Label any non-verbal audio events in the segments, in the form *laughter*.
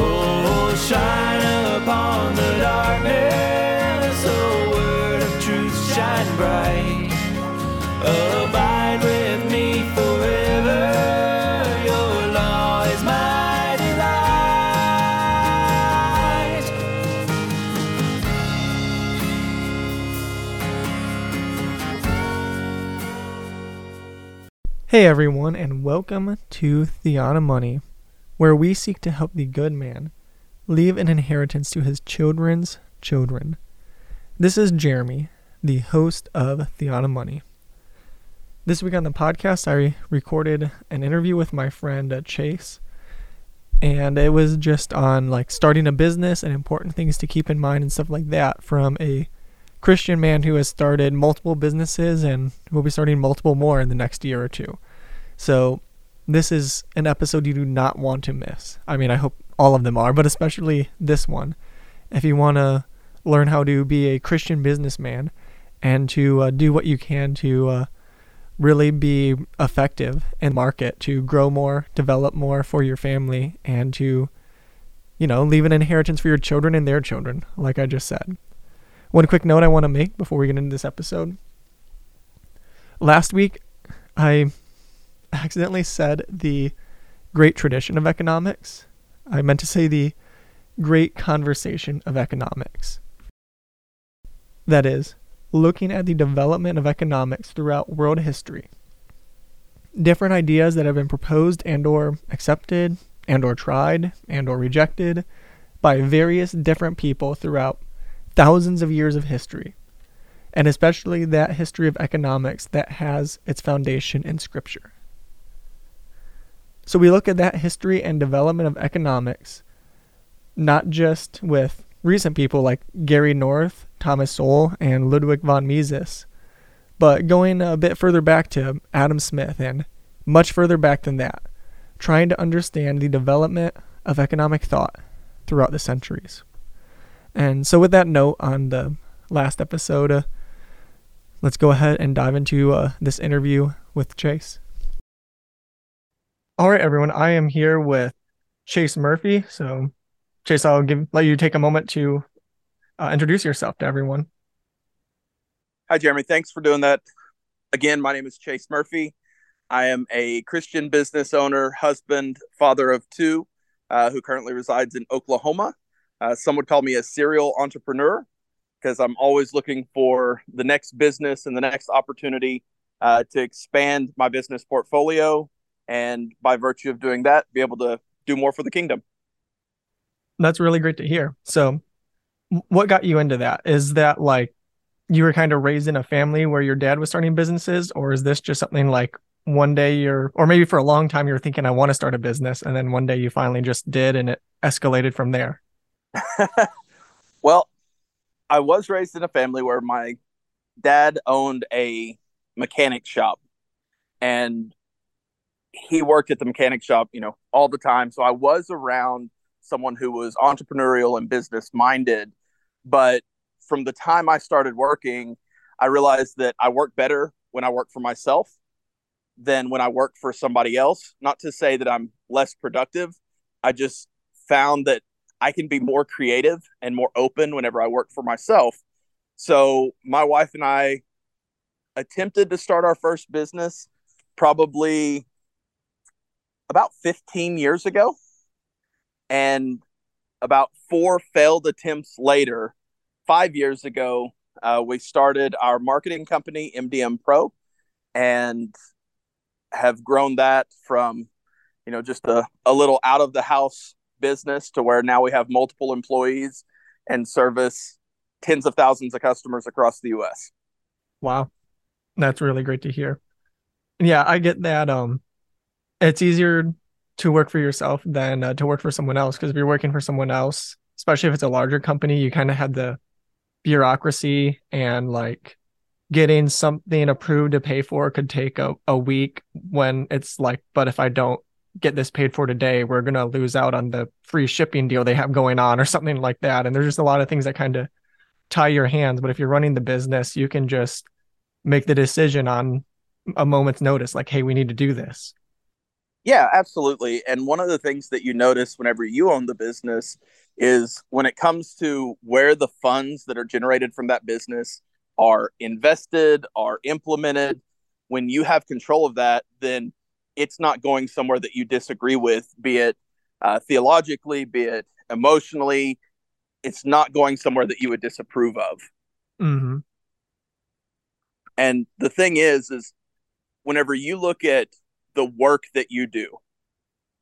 Oh, shine upon the word of truth, shine bright. Abide with me forever. Your law is my delight. Hey everyone, and welcome to Theonomoney, where we seek to help the good man leave an inheritance to his children's children. This is Jeremy, the host of Theonomoney. This week on the podcast, I recorded an interview with my friend uh, Chase, and it was just on like starting a business and important things to keep in mind and stuff like that from a Christian man who has started multiple businesses and will be starting multiple more in the next year or two. So, this is an episode you do not want to miss. I mean, I hope all of them are, but especially this one. If you want to learn how to be a Christian businessman and to uh, do what you can to uh, really be effective in market, to grow more, develop more for your family, and to, you know, leave an inheritance for your children and their children, like I just said. One quick note I want to make before we get into this episode. Last week, I accidentally said the great tradition of economics. I meant to say the great conversation of economics. That is, looking at the development of economics throughout world history. Different ideas that have been proposed and or accepted and or tried and or rejected by various different people throughout thousands of years of history, and especially that history of economics that has its foundation in Scripture. So we look at that history and development of economics, not just with recent people like Gary North, Thomas Sowell, and Ludwig von Mises, but going a bit further back to Adam Smith and much further back than that, trying to understand the development of economic thought throughout the centuries. And so, with that note on the last episode, uh, let's go ahead and dive into uh, this interview with Chase. All right, everyone. I am here with Chase Murphy. So, Chase, I'll give let you take a moment to uh, introduce yourself to everyone. Hi, Jeremy. Thanks for doing that. Again, my name is Chase Murphy. I am a Christian business owner, husband, father of two, uh, who currently resides in Oklahoma. Uh, some would call me a serial entrepreneur because I'm always looking for the next business and the next opportunity uh, to expand my business portfolio. And by virtue of doing that, be able to do more for the kingdom. That's really great to hear. So, what got you into that? Is that like you were kind of raised in a family where your dad was starting businesses, or is this just something like one day you're, or maybe for a long time you're thinking, I want to start a business, and then one day you finally just did and it escalated from there? *laughs* well, I was raised in a family where my dad owned a mechanic shop and he worked at the mechanic shop, you know, all the time. So I was around someone who was entrepreneurial and business minded. But from the time I started working, I realized that I work better when I work for myself than when I work for somebody else. Not to say that I'm less productive. I just found that I can be more creative and more open whenever I work for myself. So my wife and I attempted to start our first business probably about 15 years ago. And about four failed attempts later, five years ago, uh, we started our marketing company, MDM Pro, and have grown that from, you know, just a, a little out of the house business to where now we have multiple employees and service tens of thousands of customers across the US. Wow. That's really great to hear. Yeah, I get that um it's easier to work for yourself than uh, to work for someone else because if you're working for someone else, especially if it's a larger company, you kind of have the bureaucracy and like getting something approved to pay for could take a, a week when it's like but if I don't get this paid for today, we're going to lose out on the free shipping deal they have going on or something like that. And there's just a lot of things that kind of tie your hands. But if you're running the business, you can just make the decision on a moment's notice, like, hey, we need to do this. Yeah, absolutely. And one of the things that you notice whenever you own the business is when it comes to where the funds that are generated from that business are invested, are implemented, when you have control of that, then it's not going somewhere that you disagree with, be it uh, theologically, be it emotionally. It's not going somewhere that you would disapprove of. Mm-hmm. And the thing is, is whenever you look at the work that you do,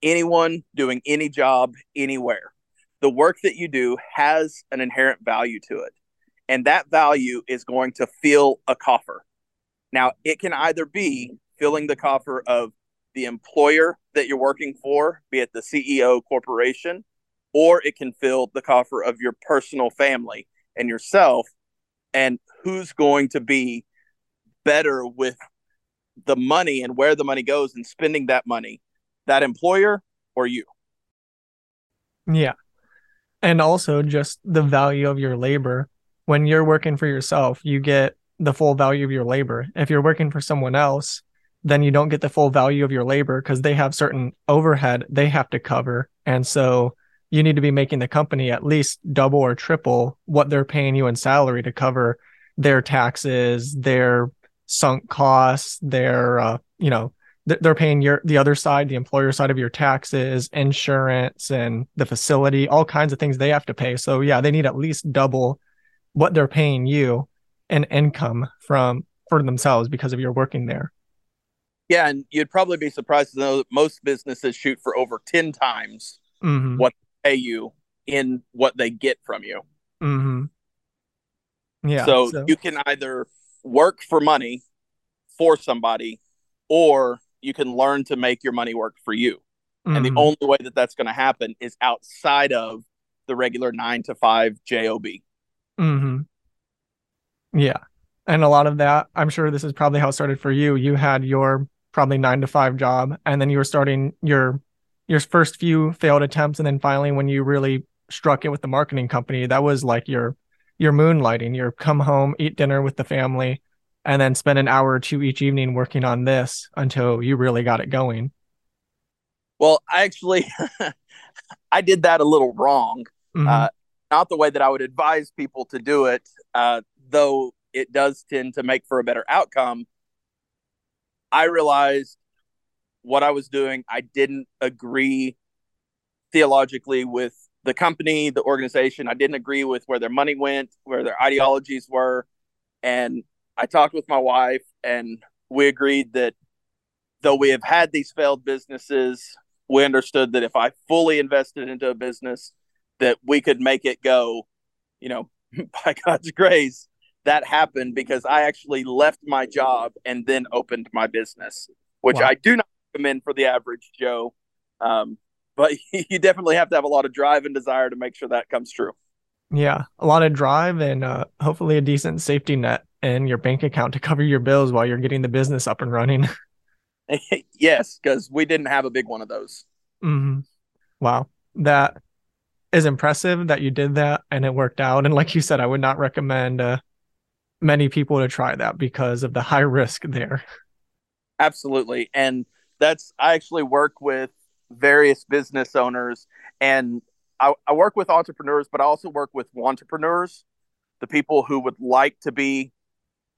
anyone doing any job anywhere, the work that you do has an inherent value to it. And that value is going to fill a coffer. Now, it can either be filling the coffer of the employer that you're working for, be it the CEO corporation, or it can fill the coffer of your personal family and yourself. And who's going to be better with the money and where the money goes and spending that money, that employer or you? Yeah. And also just the value of your labor. When you're working for yourself, you get the full value of your labor. If you're working for someone else, then you don't get the full value of your labor because they have certain overhead they have to cover. And so you need to be making the company at least double or triple what they're paying you in salary to cover their taxes, their sunk costs, their uh, you know, they're paying your the other side, the employer side of your taxes, insurance and the facility, all kinds of things they have to pay. So yeah, they need at least double what they're paying you in income from for themselves because of your working there. Yeah, and you'd probably be surprised to know that most businesses shoot for over 10 times mm-hmm. what they pay you in what they get from you. Mm-hmm. Yeah. So, so you can either work for money for somebody or you can learn to make your money work for you. Mm-hmm. And the mm-hmm. only way that that's going to happen is outside of the regular nine to five job. Mm-hmm. Yeah. And a lot of that, I'm sure this is probably how it started for you. You had your probably nine to five job, and then you were starting your your first few failed attempts, and then finally when you really struck it with the marketing company, that was like your your moonlighting. Your come home, eat dinner with the family, and then spend an hour or two each evening working on this until you really got it going. Well, I actually *laughs* I did that a little wrong. Mm-hmm. Uh, not the way that I would advise people to do it, uh, though it does tend to make for a better outcome. I realized what I was doing, I didn't agree theologically with the company, the organization. I didn't agree with where their money went, where their ideologies were. And I talked with my wife, and we agreed that though we have had these failed businesses, we understood that if I fully invested into a business, that we could make it go, you know, *laughs* by God's grace, that happened because I actually left my job and then opened my business, which wow. I do not recommend for the average Joe. Um, but *laughs* you definitely have to have a lot of drive and desire to make sure that comes true. Yeah, a lot of drive and uh, hopefully a decent safety net in your bank account to cover your bills while you're getting the business up and running. *laughs* *laughs* yes, because we didn't have a big one of those. Mm-hmm. Wow, that is impressive that you did that and it worked out. And like you said, I would not recommend uh, many people to try that because of the high risk there. Absolutely. And that's, I actually work with various business owners and I, I work with entrepreneurs, but I also work with entrepreneurs, the people who would like to be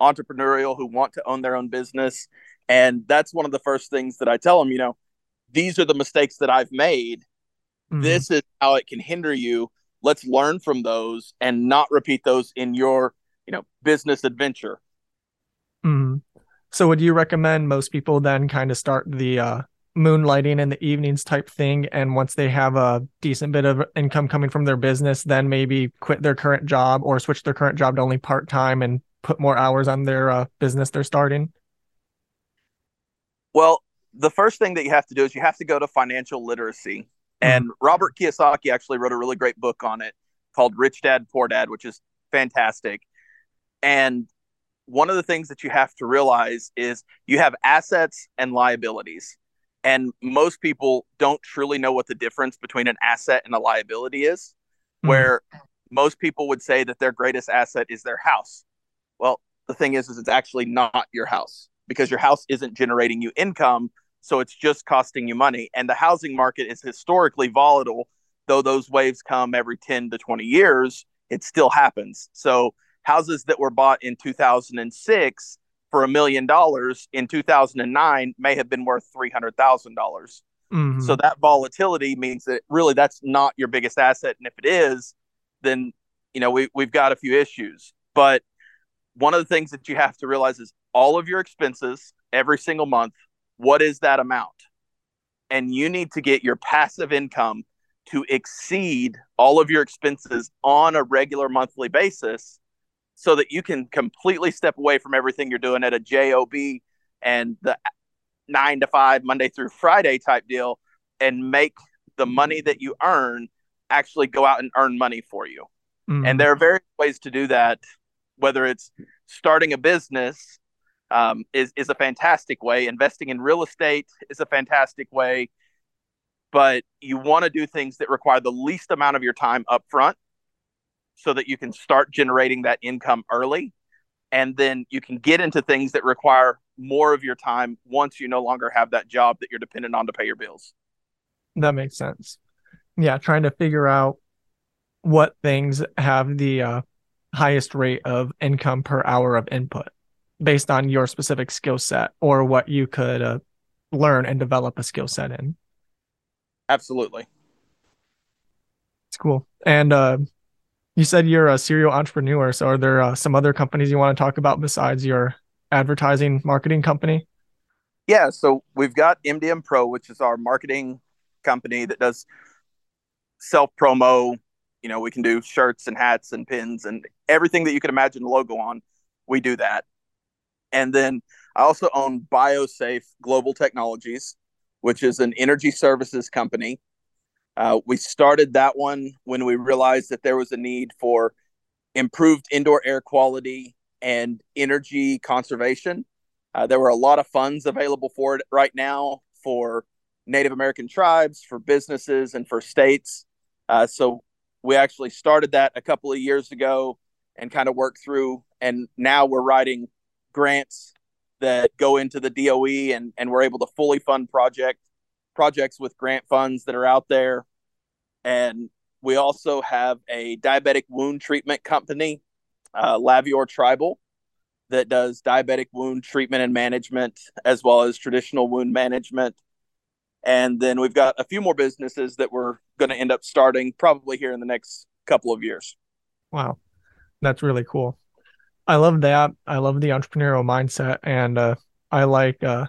entrepreneurial, who want to own their own business. And that's one of the first things that I tell them, you know, these are the mistakes that I've made. Mm-hmm. This is how it can hinder you. Let's learn from those and not repeat those in your you know business adventure mm. so would you recommend most people then kind of start the uh, moonlighting in the evenings type thing and once they have a decent bit of income coming from their business then maybe quit their current job or switch their current job to only part-time and put more hours on their uh, business they're starting well the first thing that you have to do is you have to go to financial literacy mm. and robert kiyosaki actually wrote a really great book on it called rich dad poor dad which is fantastic and one of the things that you have to realize is you have assets and liabilities. And most people don't truly know what the difference between an asset and a liability is, mm-hmm. where most people would say that their greatest asset is their house. Well, the thing is, is it's actually not your house because your house isn't generating you income. So it's just costing you money. And the housing market is historically volatile, though those waves come every 10 to 20 years, it still happens. So houses that were bought in 2006 for a million dollars in 2009 may have been worth $300,000. Mhm. So that volatility means that really that's not your biggest asset. And if it is, then you know we we've got a few issues. But one of the things that you have to realize is all of your expenses every single month, what is that amount? And you need to get your passive income to exceed all of your expenses on a regular monthly basis so that you can completely step away from everything you're doing at a job and the nine to five monday through friday type deal and make the money that you earn actually go out and earn money for you. Mhm. and there are various ways to do that whether it's starting a business um, is, is a fantastic way. Investing in real estate is a fantastic way. But you want to do things that require the least amount of your time up front so that you can start generating that income early and then you can get into things that require more of your time once you no longer have that job that you're dependent on to pay your bills That makes sense. Yeah, trying to figure out what things have the uh, highest rate of income per hour of input based on your specific skill set or what you could uh, learn and develop a skill set in. absolutely It's cool. And uh, you said you're a serial entrepreneur. So are there uh, some other companies you want to talk about besides your advertising marketing company? Yeah, so we've got MDM Pro, which is our marketing company that does self promo. You know, we can do shirts and hats and pins and everything that you can imagine a logo on. We do that. And then I also own BioSafe Global Technologies, which is an energy services company. Uh, we started that one when we realized that there was a need for improved indoor air quality and energy conservation. Uh, there were a lot of funds available for it right now for Native American tribes, for businesses, and for states. Uh, so we actually started that a couple of years ago and kind of worked through. And now we're writing grants that go into the DOE, and and we're able to fully fund project projects with grant funds that are out there. And we also have a diabetic wound treatment company, uh, Lavior Tribal, that does diabetic wound treatment and management as well as traditional wound management. And then we've got a few more businesses that we're going to end up starting probably here in the next couple of years. Wow, that's really cool. I love that. I love the entrepreneurial mindset, and uh, I like uh,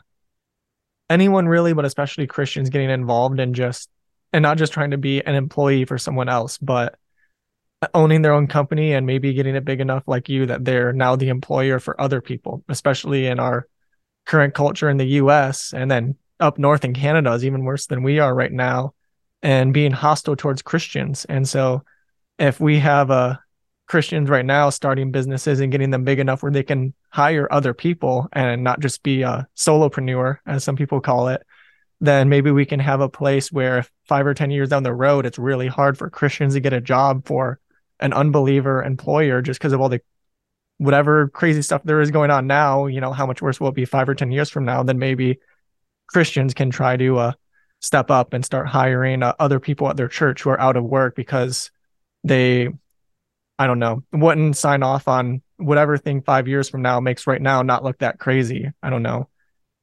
anyone really, but especially Christians getting involved and just and not just trying to be an employee for someone else, but owning their own company and maybe getting it big enough, like you, that they're now the employer for other people, especially in our current culture in the U.S. and then up north in Canada is even worse than we are right now, and being hostile towards Christians. And so, if we have uh, Christians right now starting businesses and getting them big enough where they can hire other people and not just be a solopreneur, as some people call it, then maybe we can have a place where five or 10 years down the road, it's really hard for Christians to get a job for an unbeliever employer just because of all the whatever crazy stuff there is going on now. You know, how much worse will it be five or 10 years from now? Then maybe Christians can try to uh, step up and start hiring uh, other people at their church who are out of work because they, I don't know, wouldn't sign off on whatever thing five years from now makes right now not look that crazy. I don't know.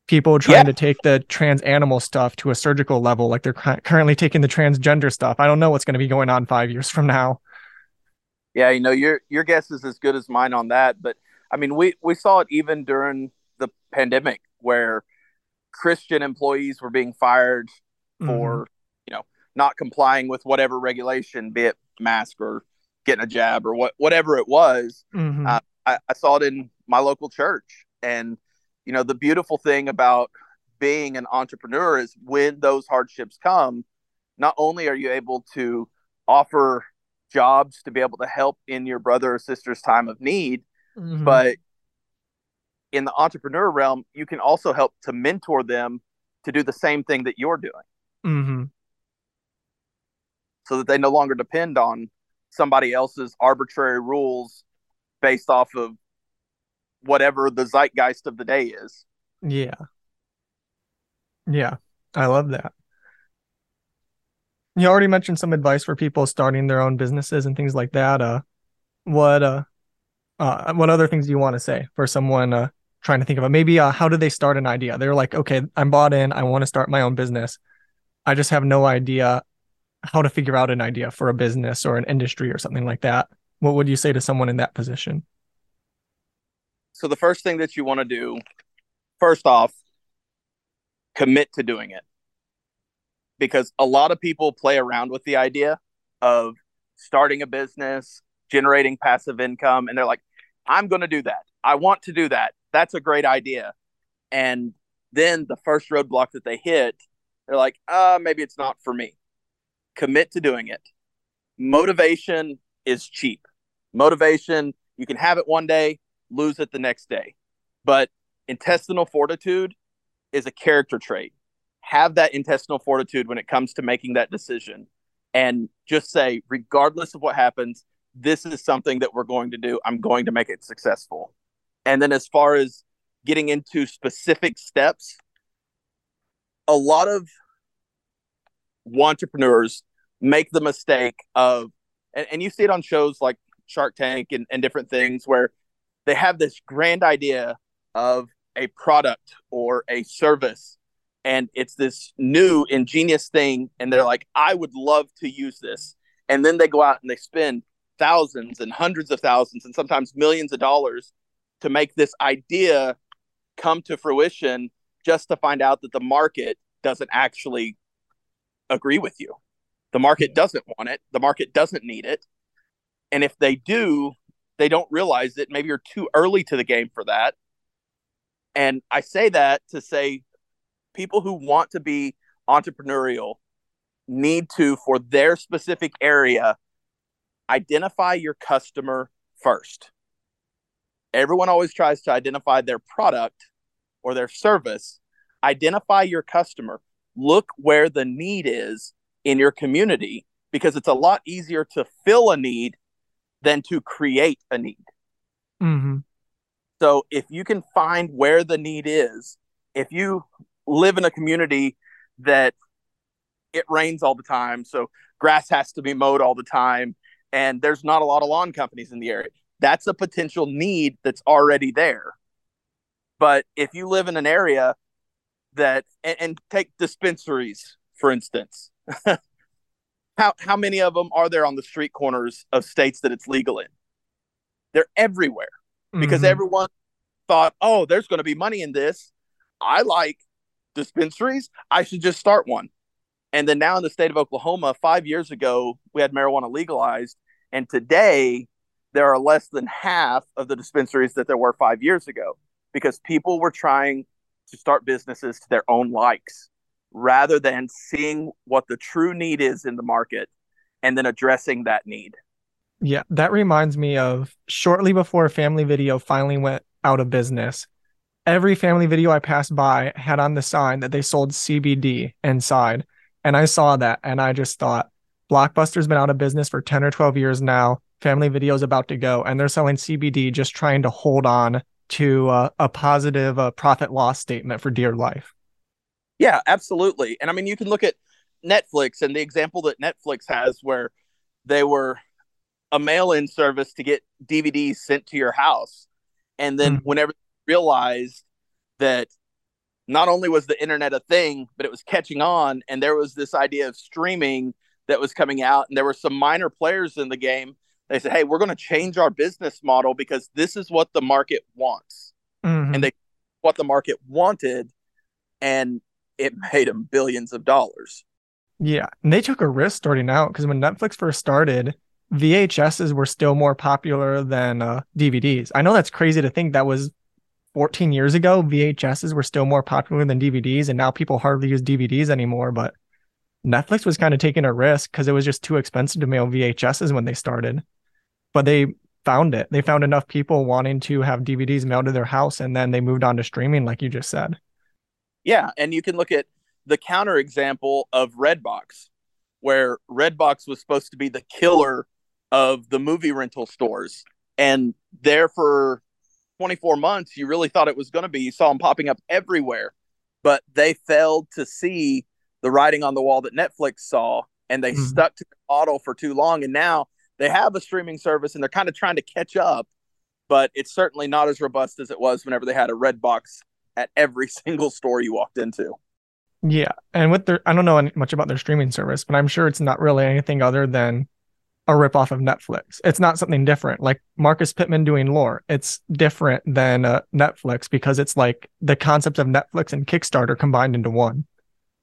People trying Yeah. to take the trans animal stuff to a surgical level, like they're currently taking the transgender stuff. I don't know what's going to be going on five years from now. Yeah, you know, your your guess is as good as mine on that. But I mean, we we saw it even during the pandemic where Christian employees were being fired mm-hmm. for you know not complying with whatever regulation, be it mask or getting a jab or what whatever it was. Mhm. Uh, I, I saw it in my local church, and you know the beautiful thing about being an entrepreneur is when those hardships come, not only are you able to offer jobs to be able to help in your brother or sister's time of need, Mhm. but in the entrepreneur realm, you can also help to mentor them to do the same thing that you're doing Mhm. so that they no longer depend on somebody else's arbitrary rules based off of whatever the zeitgeist of the day is. Yeah. Yeah, I love that. You already mentioned some advice for people starting their own businesses and things like that. Uh, what uh, uh, what other things do you want to say for someone uh, trying to think it? Maybe uh, how do they start an idea? They're like, okay, I'm bought in. I want to start my own business. I just have no idea how to figure out an idea for a business or an industry or something like that. What would you say to someone in that position? So the first thing that you want to do, first off, commit to doing it. Because a lot of people play around with the idea of starting a business, generating passive income, and they're like, I'm going to do that. I want to do that. That's a great idea. And then the first roadblock that they hit, they're like, uh, maybe it's not for me. Commit to doing it. Motivation is cheap. Motivation, you can have it one day, lose it the next day. But intestinal fortitude is a character trait. Have that intestinal fortitude when it comes to making that decision and just say, regardless of what happens, this is something that we're going to do. I'm going to make it successful. And then as far as getting into specific steps, a lot of entrepreneurs make the mistake of, and, and you see it on shows like Shark Tank and, and different things where they have this grand idea of a product or a service and it's this new ingenious thing and they're like i would love to use this. And then they go out and they spend thousands and hundreds of thousands and sometimes millions of dollars to make this idea come to fruition just to find out that the market doesn't actually agree with you the market doesn't want it the market doesn't need it and if they do they don't realize that maybe you're too early to the game for that and I say that to say people who want to be entrepreneurial need to, for their specific area, identify your customer first. Everyone always tries to identify their product or their service. Identify your customer. Look where the need is in your community because it's a lot easier to fill a need than to create a need. Mm-hmm. So if you can find where the need is, if you live in a community that it rains all the time, so grass has to be mowed all the time, and there's not a lot of lawn companies in the area, that's a potential need that's already there. But if you live in an area that, and, and take dispensaries, for instance, *laughs* how, how many of them are there on the street corners of states that it's legal in? They're everywhere because mm-hmm. everyone thought, oh, there's going to be money in this. I like dispensaries. I should just start one. And then now in the state of Oklahoma, five years ago, we had marijuana legalized. And today, there are less than half of the dispensaries that there were five years ago because people were trying to start businesses to their own likes rather than seeing what the true need is in the market and then addressing that need. Yeah, that reminds me of shortly before Family Video finally went out of business. Every family video I passed by had on the sign that they sold CBD inside. And I saw that and I just thought, Blockbuster's been out of business for 10 or 12 years now. Family Video's about to go, and they're selling CBD just trying to hold on to uh, a positive uh, profit loss statement for dear life. Yeah, absolutely. And I mean, you can look at Netflix and the example that Netflix has where they were a mail-in service to get DVDs sent to your house. And then mm-hmm. whenever realized that not only was the internet a thing, but it was catching on, and there was this idea of streaming that was coming out, and there were some minor players in the game. They said, "Hey, we're going to change our business model because this is what the market wants," mm-hmm. and they what the market wanted, and it made them billions of dollars. Yeah, and they took a risk starting out because when Netflix first started, VHSs were still more popular than uh, DVDs. I know that's crazy to think that was 14 years ago. VHSs were still more popular than DVDs, and now people hardly use DVDs anymore. But Netflix was kind of taking a risk because it was just too expensive to mail VHSs when they started. But they found it. They found enough people wanting to have DVDs mailed to their house, and then they moved on to streaming, like you just said. Yeah, and you can look at the counter example of Redbox, where Redbox was supposed to be the killer of the movie rental stores. And there for 24 months, you really thought it was going to be. You saw them popping up everywhere. but they failed to see the writing on the wall that Netflix saw and they Mhm. stuck to the model for too long and now they have a streaming service and they're kind of trying to catch up but it's certainly not as robust as it was whenever they had a red box at every *laughs* single store you walked into Yeah, and with their, I don't know much about their streaming service, but I'm sure it's not really anything other than a ripoff of Netflix. It's not something different. Like Marcus Pittman doing lore, it's different than uh, Netflix because it's like the concept of Netflix and Kickstarter combined into one,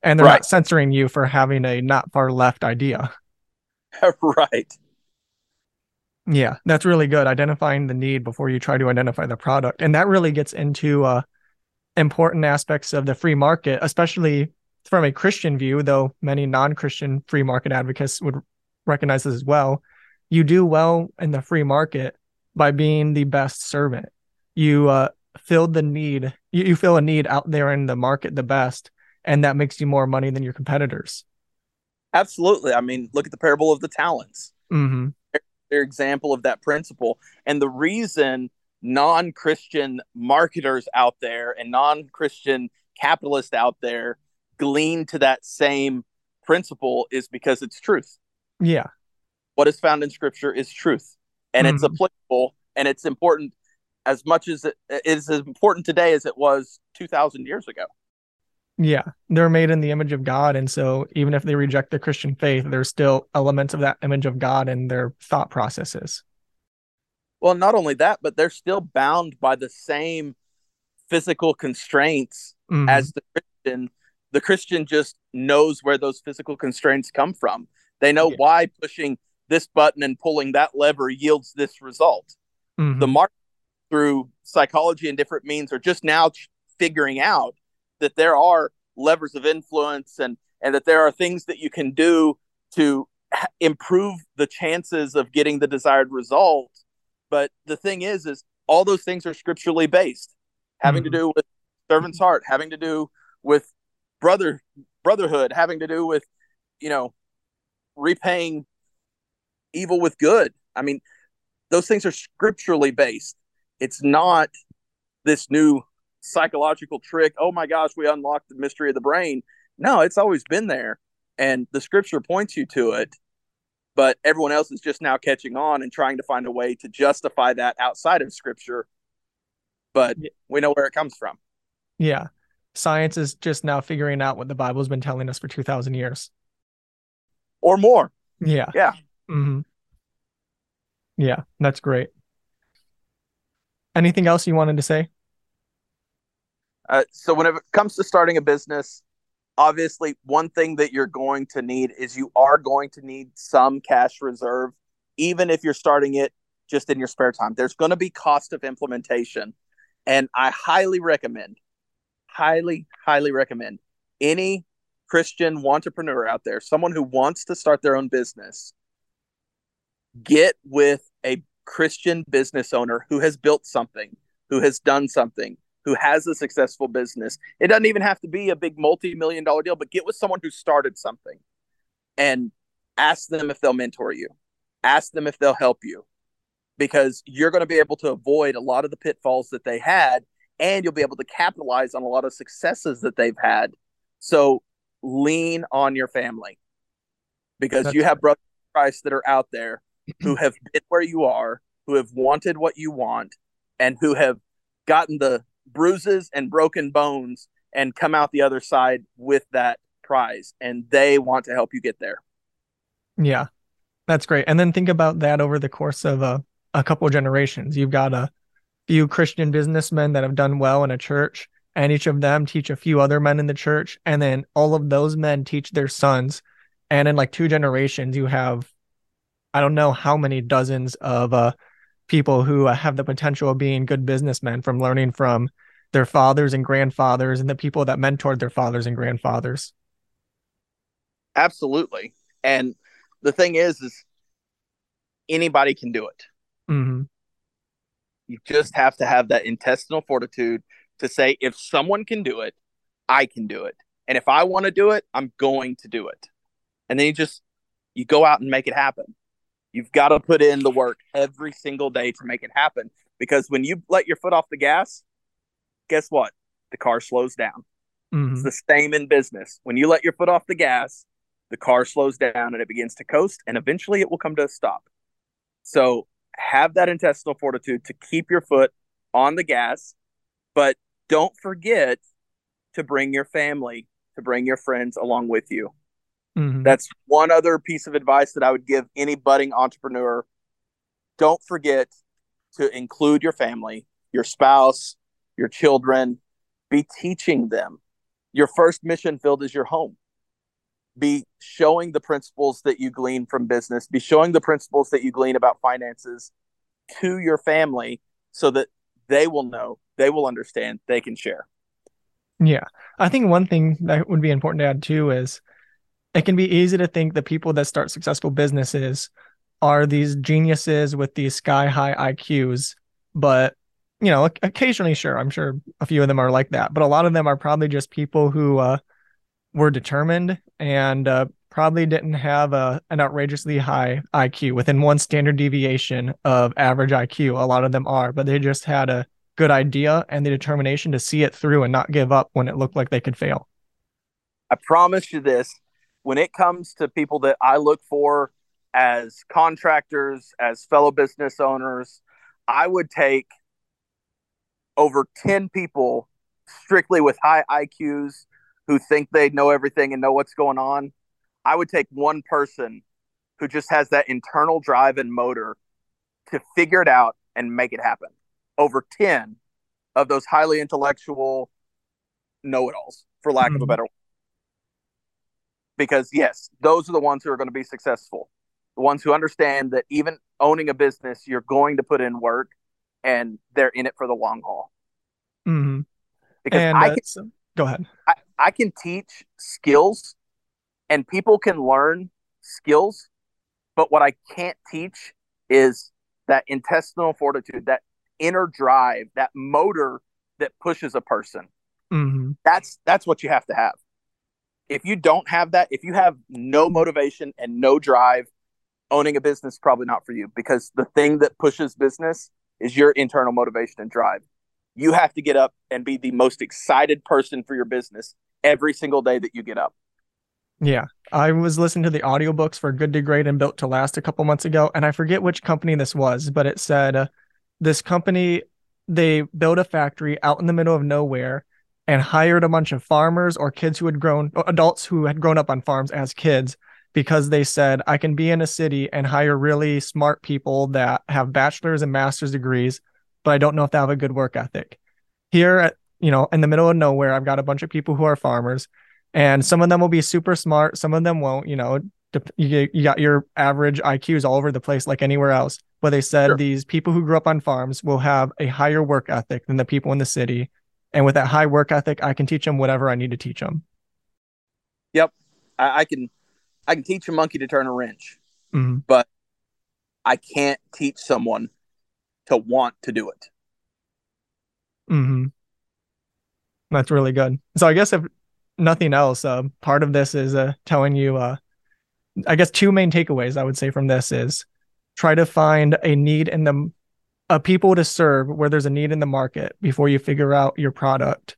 and they're Right. not censoring you for having a not far left idea. *laughs* right Yeah, that's really good. Identifying the need before you try to identify the product. And that really gets into uh, important aspects of the free market, especially from a Christian view, though many non Christian free market advocates would recognize this as well. You do well in the free market by being the best servant. You uh, filled the need, you, you fill a need out there in the market the best, and that makes you more money than your competitors. absolutely i mean look at the parable of the talents hmm their example of that principle. And the reason non Christian marketers out there and non Christian capitalists out there glean to that same principle is because it's truth. Yeah. What is found in scripture is truth, and it's Mhm. applicable and it's important as much as it it is as important today as it was 2,000 years ago. Yeah, they're made in the image of God. And so even if they reject the Christian faith, there's still elements of that image of God in their thought processes. Well, not only that, but they're still bound by the same physical constraints Mhm. as the Christian, the Christian just knows where those physical constraints come from. They know Yeah. why pushing this button and pulling that lever yields this result. Mhm. The market, through psychology and different means, are just now figuring out that there are levers of influence and and that there are things that you can do to h- improve the chances of getting the desired result. But the thing is, is all those things are scripturally based, having Mhm. to do with servant's heart, having to do with brother brotherhood, having to do with you know repaying evil with good. I mean, those things are scripturally based. It's not this new psychological trick. Oh my gosh, we unlocked the mystery of the brain. No, it's always been there, and the scripture points you to it. But everyone else is just now catching on and trying to find a way to justify that outside of scripture. But we know where it comes from. Yeah. Science is just now figuring out what the Bible's been telling us for 2,000 years. Or more. Yeah. Yeah. hmm Yeah, that's great. Anything else you wanted to say? Uh, so when it comes to starting a business, obviously one thing that you're going to need is you are going to need some cash reserve, even if you're starting it just in your spare time. There's going to be cost of implementation, and I highly recommend, highly, highly recommend any Christian entrepreneur out there, someone who wants to start their own business, get with a Christian business owner who has built something, who has done something, who has a successful business. It doesn't even have to be a big multi million dollar deal, but get with someone who started something and ask them if they'll mentor you, ask them if they'll help you, because you're going to be able to avoid a lot of the pitfalls that they had and you'll be able to capitalize on a lot of successes that they've had. So lean on your family because That's you have brothers in Christ that are out there who *clears throat* have been where you are, who have wanted what you want, and who have gotten the bruises and broken bones and come out the other side with that prize. And they want to help you get there. Yeah, that's great. And then think about that over the course of a, a couple generations. You've got a few Christian businessmen that have done well in a church, and each of them teach a few other men in the church. And then all of those men teach their sons. And in like two generations, you have, I don't know how many dozens of uh, people who have the potential of being good businessmen from learning from their fathers and grandfathers and the people that mentored their fathers and grandfathers. Absolutely. And the thing is, is anybody can do it. hmm You just have to have that intestinal fortitude to say, if someone can do it, I can do it. And if I want to do it, I'm going to do it. And then you just you go out and make it happen. You've got to put in the work every single day to make it happen. Because when you let your foot off the gas, guess what? The car slows down. Mhm. It's the same in business. When you let your foot off the gas, the car slows down and it begins to coast, and eventually it will come to a stop. So have that intestinal fortitude to keep your foot on the gas, but don't forget to bring your family, to bring your friends along with you. Mhm. That's one other piece of advice that I would give any budding entrepreneur. Don't forget to include your family, your spouse, your children. Be teaching them. Your first mission field is your home. Be showing the principles that you glean from business, be showing the principles that you glean about finances to your family so that they will know, they will understand, they can share. Yeah. I think one thing that would be important to add too is it can be easy to think the people that start successful businesses are these geniuses with these sky high IQs. But, you know, occasionally, sure, I'm sure a few of them are like that. But a lot of them are probably just people who uh, were determined and uh, probably didn't have a, an outrageously high IQ within one standard deviation of average IQ. A lot of them are, but they just had a good idea and the determination to see it through and not give up when it looked like they could fail. I promise you this when it comes to people that I look for as contractors, as fellow business owners, I would take over 10 people strictly with high IQs who think they know everything and know what's going on. I would take one person who just has that internal drive and motor to figure it out and make it happen over 10 of those highly intellectual know it alls, for lack of a Mhm. better word. Because, yes, those are the ones who are going to be successful. The ones who understand that even owning a business, you're going to put in work and they're in it for the long haul. Mm-hmm. Because And I can go ahead. I, I can teach skills and people can learn skills, but what I can't teach is that intestinal fortitude, that inner drive, that motor that pushes a person. hmm That's that's what you have to have. If you don't have that, if you have no motivation and no drive, owning a business is probably not for you because the thing that pushes business is your internal motivation and drive. You have to get up and be the most excited person for your business every single day that you get up. Yeah. I was listening to the audiobooks for Good to Great and Built to Last a couple months ago, and I forget which company this was, but it said uh, this company they built a factory out in the middle of nowhere and hired a bunch of farmers or kids who had grown adults who had grown up on farms as kids because they said I can be in a city and hire really smart people that have bachelor's and master's degrees, but I don't know if they have a good work ethic. Here at you know, in the middle of nowhere, I've got a bunch of people who are farmers and some of them will be super smart some of them won't you know you, you got your average iqs all over the place like anywhere else but they said Sure. these people who grew up on farms will have a higher work ethic than the people in the city and with that high work ethic i can teach them whatever i need to teach them I, I can I can teach a monkey to turn a wrench. hmm I can't teach someone to want to do it. hmm that's really good so i guess if nothing else uh, part of this is uh, telling you uh, i guess two main takeaways i would say from this is try to find a need in the a people to serve where there's a need in the market before you figure out your product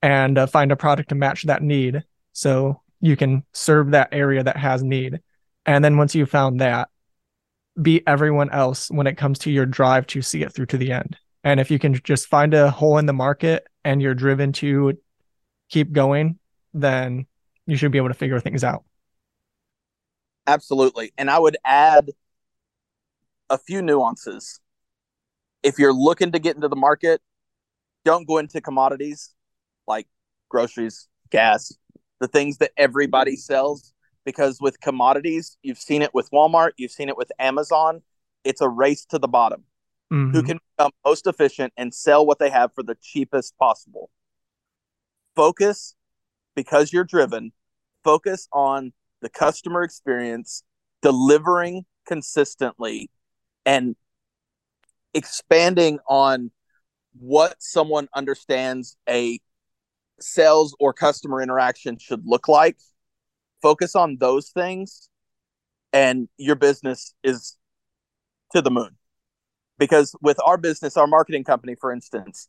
and uh, find a product to match that need so you can serve that area that has need and then once you've found that beat everyone else when it comes to your drive to see it through to the end and if you can just find a hole in the market and you're driven to keep going then you should be able to figure things out Absolutely. And I would add a few nuances. If you're looking to get into the market, don't go into commodities like groceries, gas, the things that everybody sells. Because with commodities, you've seen it with Walmart, you've seen it with Amazon. It's a race to the bottom. Who Mhm. can become most efficient and sell what they have for the cheapest possible? Focus because you're driven, focus on the customer experience, delivering consistently, and expanding on what someone understands a sales or customer interaction should look like. Focus on those things, and your business is to the moon. Because with our business, our marketing company, for instance,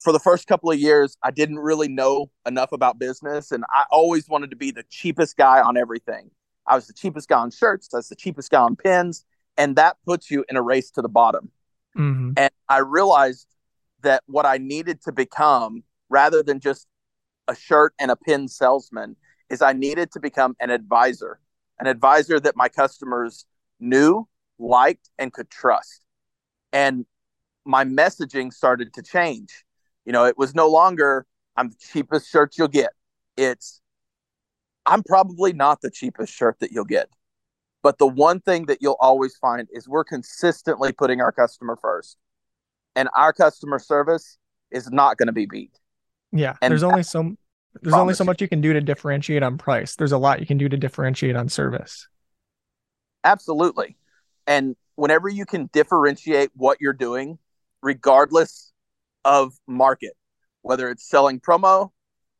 for the first couple of years, I didn't really know enough about business, and I always wanted to be the cheapest guy on everything. I was the cheapest guy on shirts. I was the cheapest guy on pins, and that puts you in a race to the bottom. Mm-hmm. And I realized that what I needed to become, rather than just a shirt and a pin salesman, is I needed to become an advisor, an advisor that my customers knew, liked, and could trust. And my messaging started to change. You know, it was no longer, I'm the cheapest shirt you'll get. It's, I'm probably not the cheapest shirt that you'll get. But the one thing that you'll always find is we're consistently putting our customer first. And our customer service is not going to be beat. Yeah. And there's only so there's only so much you can do to differentiate on price. There's a lot you can do to differentiate on service. Absolutely. And whenever you can differentiate what you're doing, regardless of market, whether it's selling promo,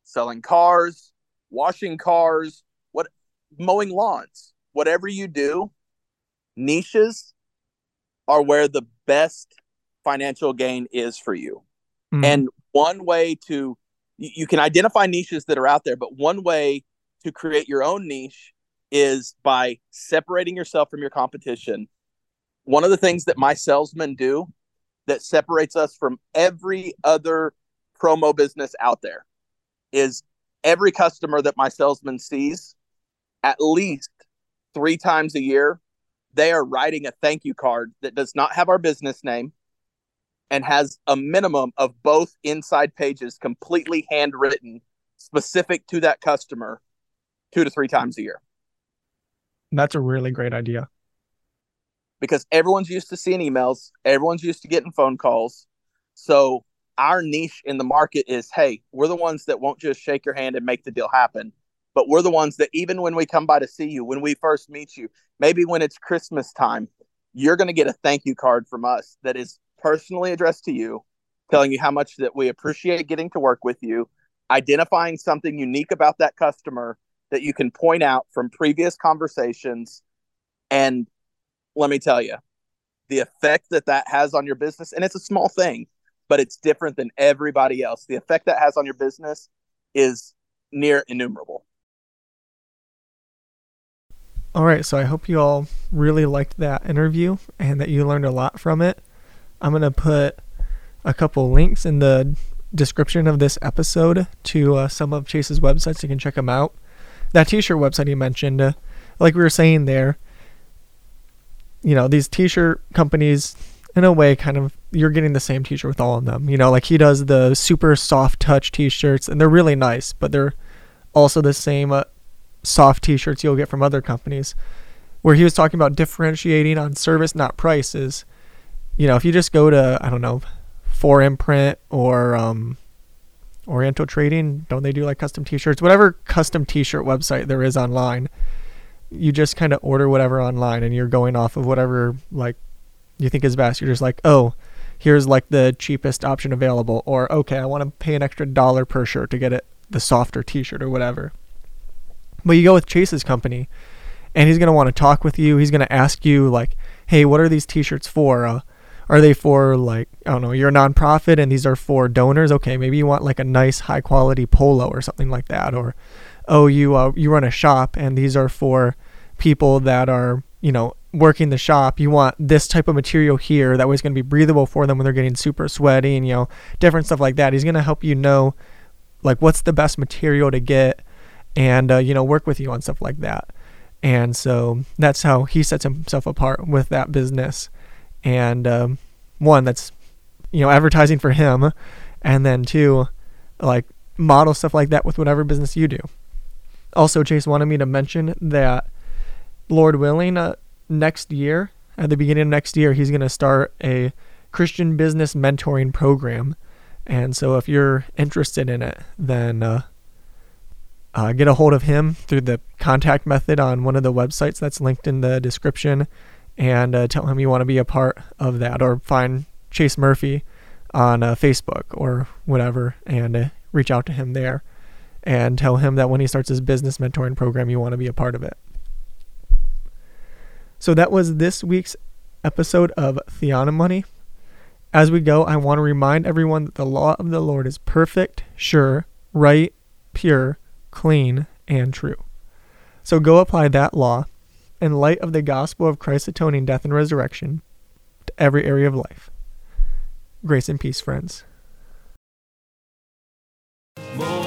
selling cars, washing cars, what mowing lawns, whatever you do, niches are where the best financial gain is for you. Mhm. And one way to you, you can identify niches that are out there, but one way to create your own niche is by separating yourself from your competition. One of the things that my salesmen do that separates us from every other promo business out there is every customer that my salesman sees at least three times a year, they are writing a thank you card that does not have our business name and has a minimum of both inside pages completely handwritten specific to that customer two to three times a year. That's a really great idea. because everyone's used to seeing emails everyone's used to getting phone calls. So our niche in the market is hey we're the ones that won't just shake your hand and make the deal happen but we're the ones that even when we come by to see you when we first meet you maybe when it's christmas time you're going to get a thank you card from us that is personally addressed to you telling you how much that we appreciate getting to work with you identifying something unique about that customer that you can point out from previous conversations. And let me tell you the effect that that has on your business and it's a small thing but it's different than everybody else. The effect that has on your business is near innumerable All right, so I hope you all really liked that interview and that you learned a lot from it. I'm going to put a couple links in the description of this episode to uh, some of Chase's websites. You can check them out. That t shirt website he mentioned, uh, like we were saying there, you know, these t shirt companies, in a way, kind of, you're getting the same t shirt with all of them. You know, like he does the super soft touch t shirts, and they're really nice, but they're also the same uh, soft t-shirts you'll get from other companies where he was talking about differentiating on service not prices. You know if you just go to i don't know 4imprint or um oriental trading don't they do like custom t-shirts? Whatever custom t-shirt website there is online you just kind of order whatever online and you're going off of whatever like you think is best. You're just like oh here's like the cheapest option available or okay i want to pay an extra dollar per shirt to get it the softer t-shirt or whatever but you go with Chase's company, and he's gonna want to talk with you. He's gonna ask you like, "Hey, what are these T-shirts for? Uh, are they for like I don't know? You're a nonprofit, and these are for donors. Okay, maybe you want like a nice, high quality polo or something like that. Or, oh, you uh, you run a shop, and these are for people that are you know working the shop. You want this type of material here. That way, it's gonna be breathable for them when they're getting super sweaty, and you know different stuff like that. He's gonna help you know like what's the best material to get and uh, you know work with you on stuff like that. And so that's how he sets himself apart with that business. And um, one that's you know advertising for him. And then two like model stuff like that with whatever business you do. Also chase wanted me to mention that lord willing uh, next year at the beginning of next year he's going to start a christian business mentoring program. And so if you're interested in it then uh, uh, get a hold of him through the contact method on one of the websites that's linked in the description and uh, tell him you want to be a part of that or find Chase Murphy on uh, Facebook or whatever and uh, reach out to him there and tell him that when he starts his business mentoring program, you want to be a part of it. So that was this week's episode of Theonomoney. As we go, I want to remind everyone that the law of the Lord is perfect, sure, right, pure, clean, and true. So go apply that law in light of the gospel of Christ's atoning death and resurrection to every area of life. Grace and peace, friends. More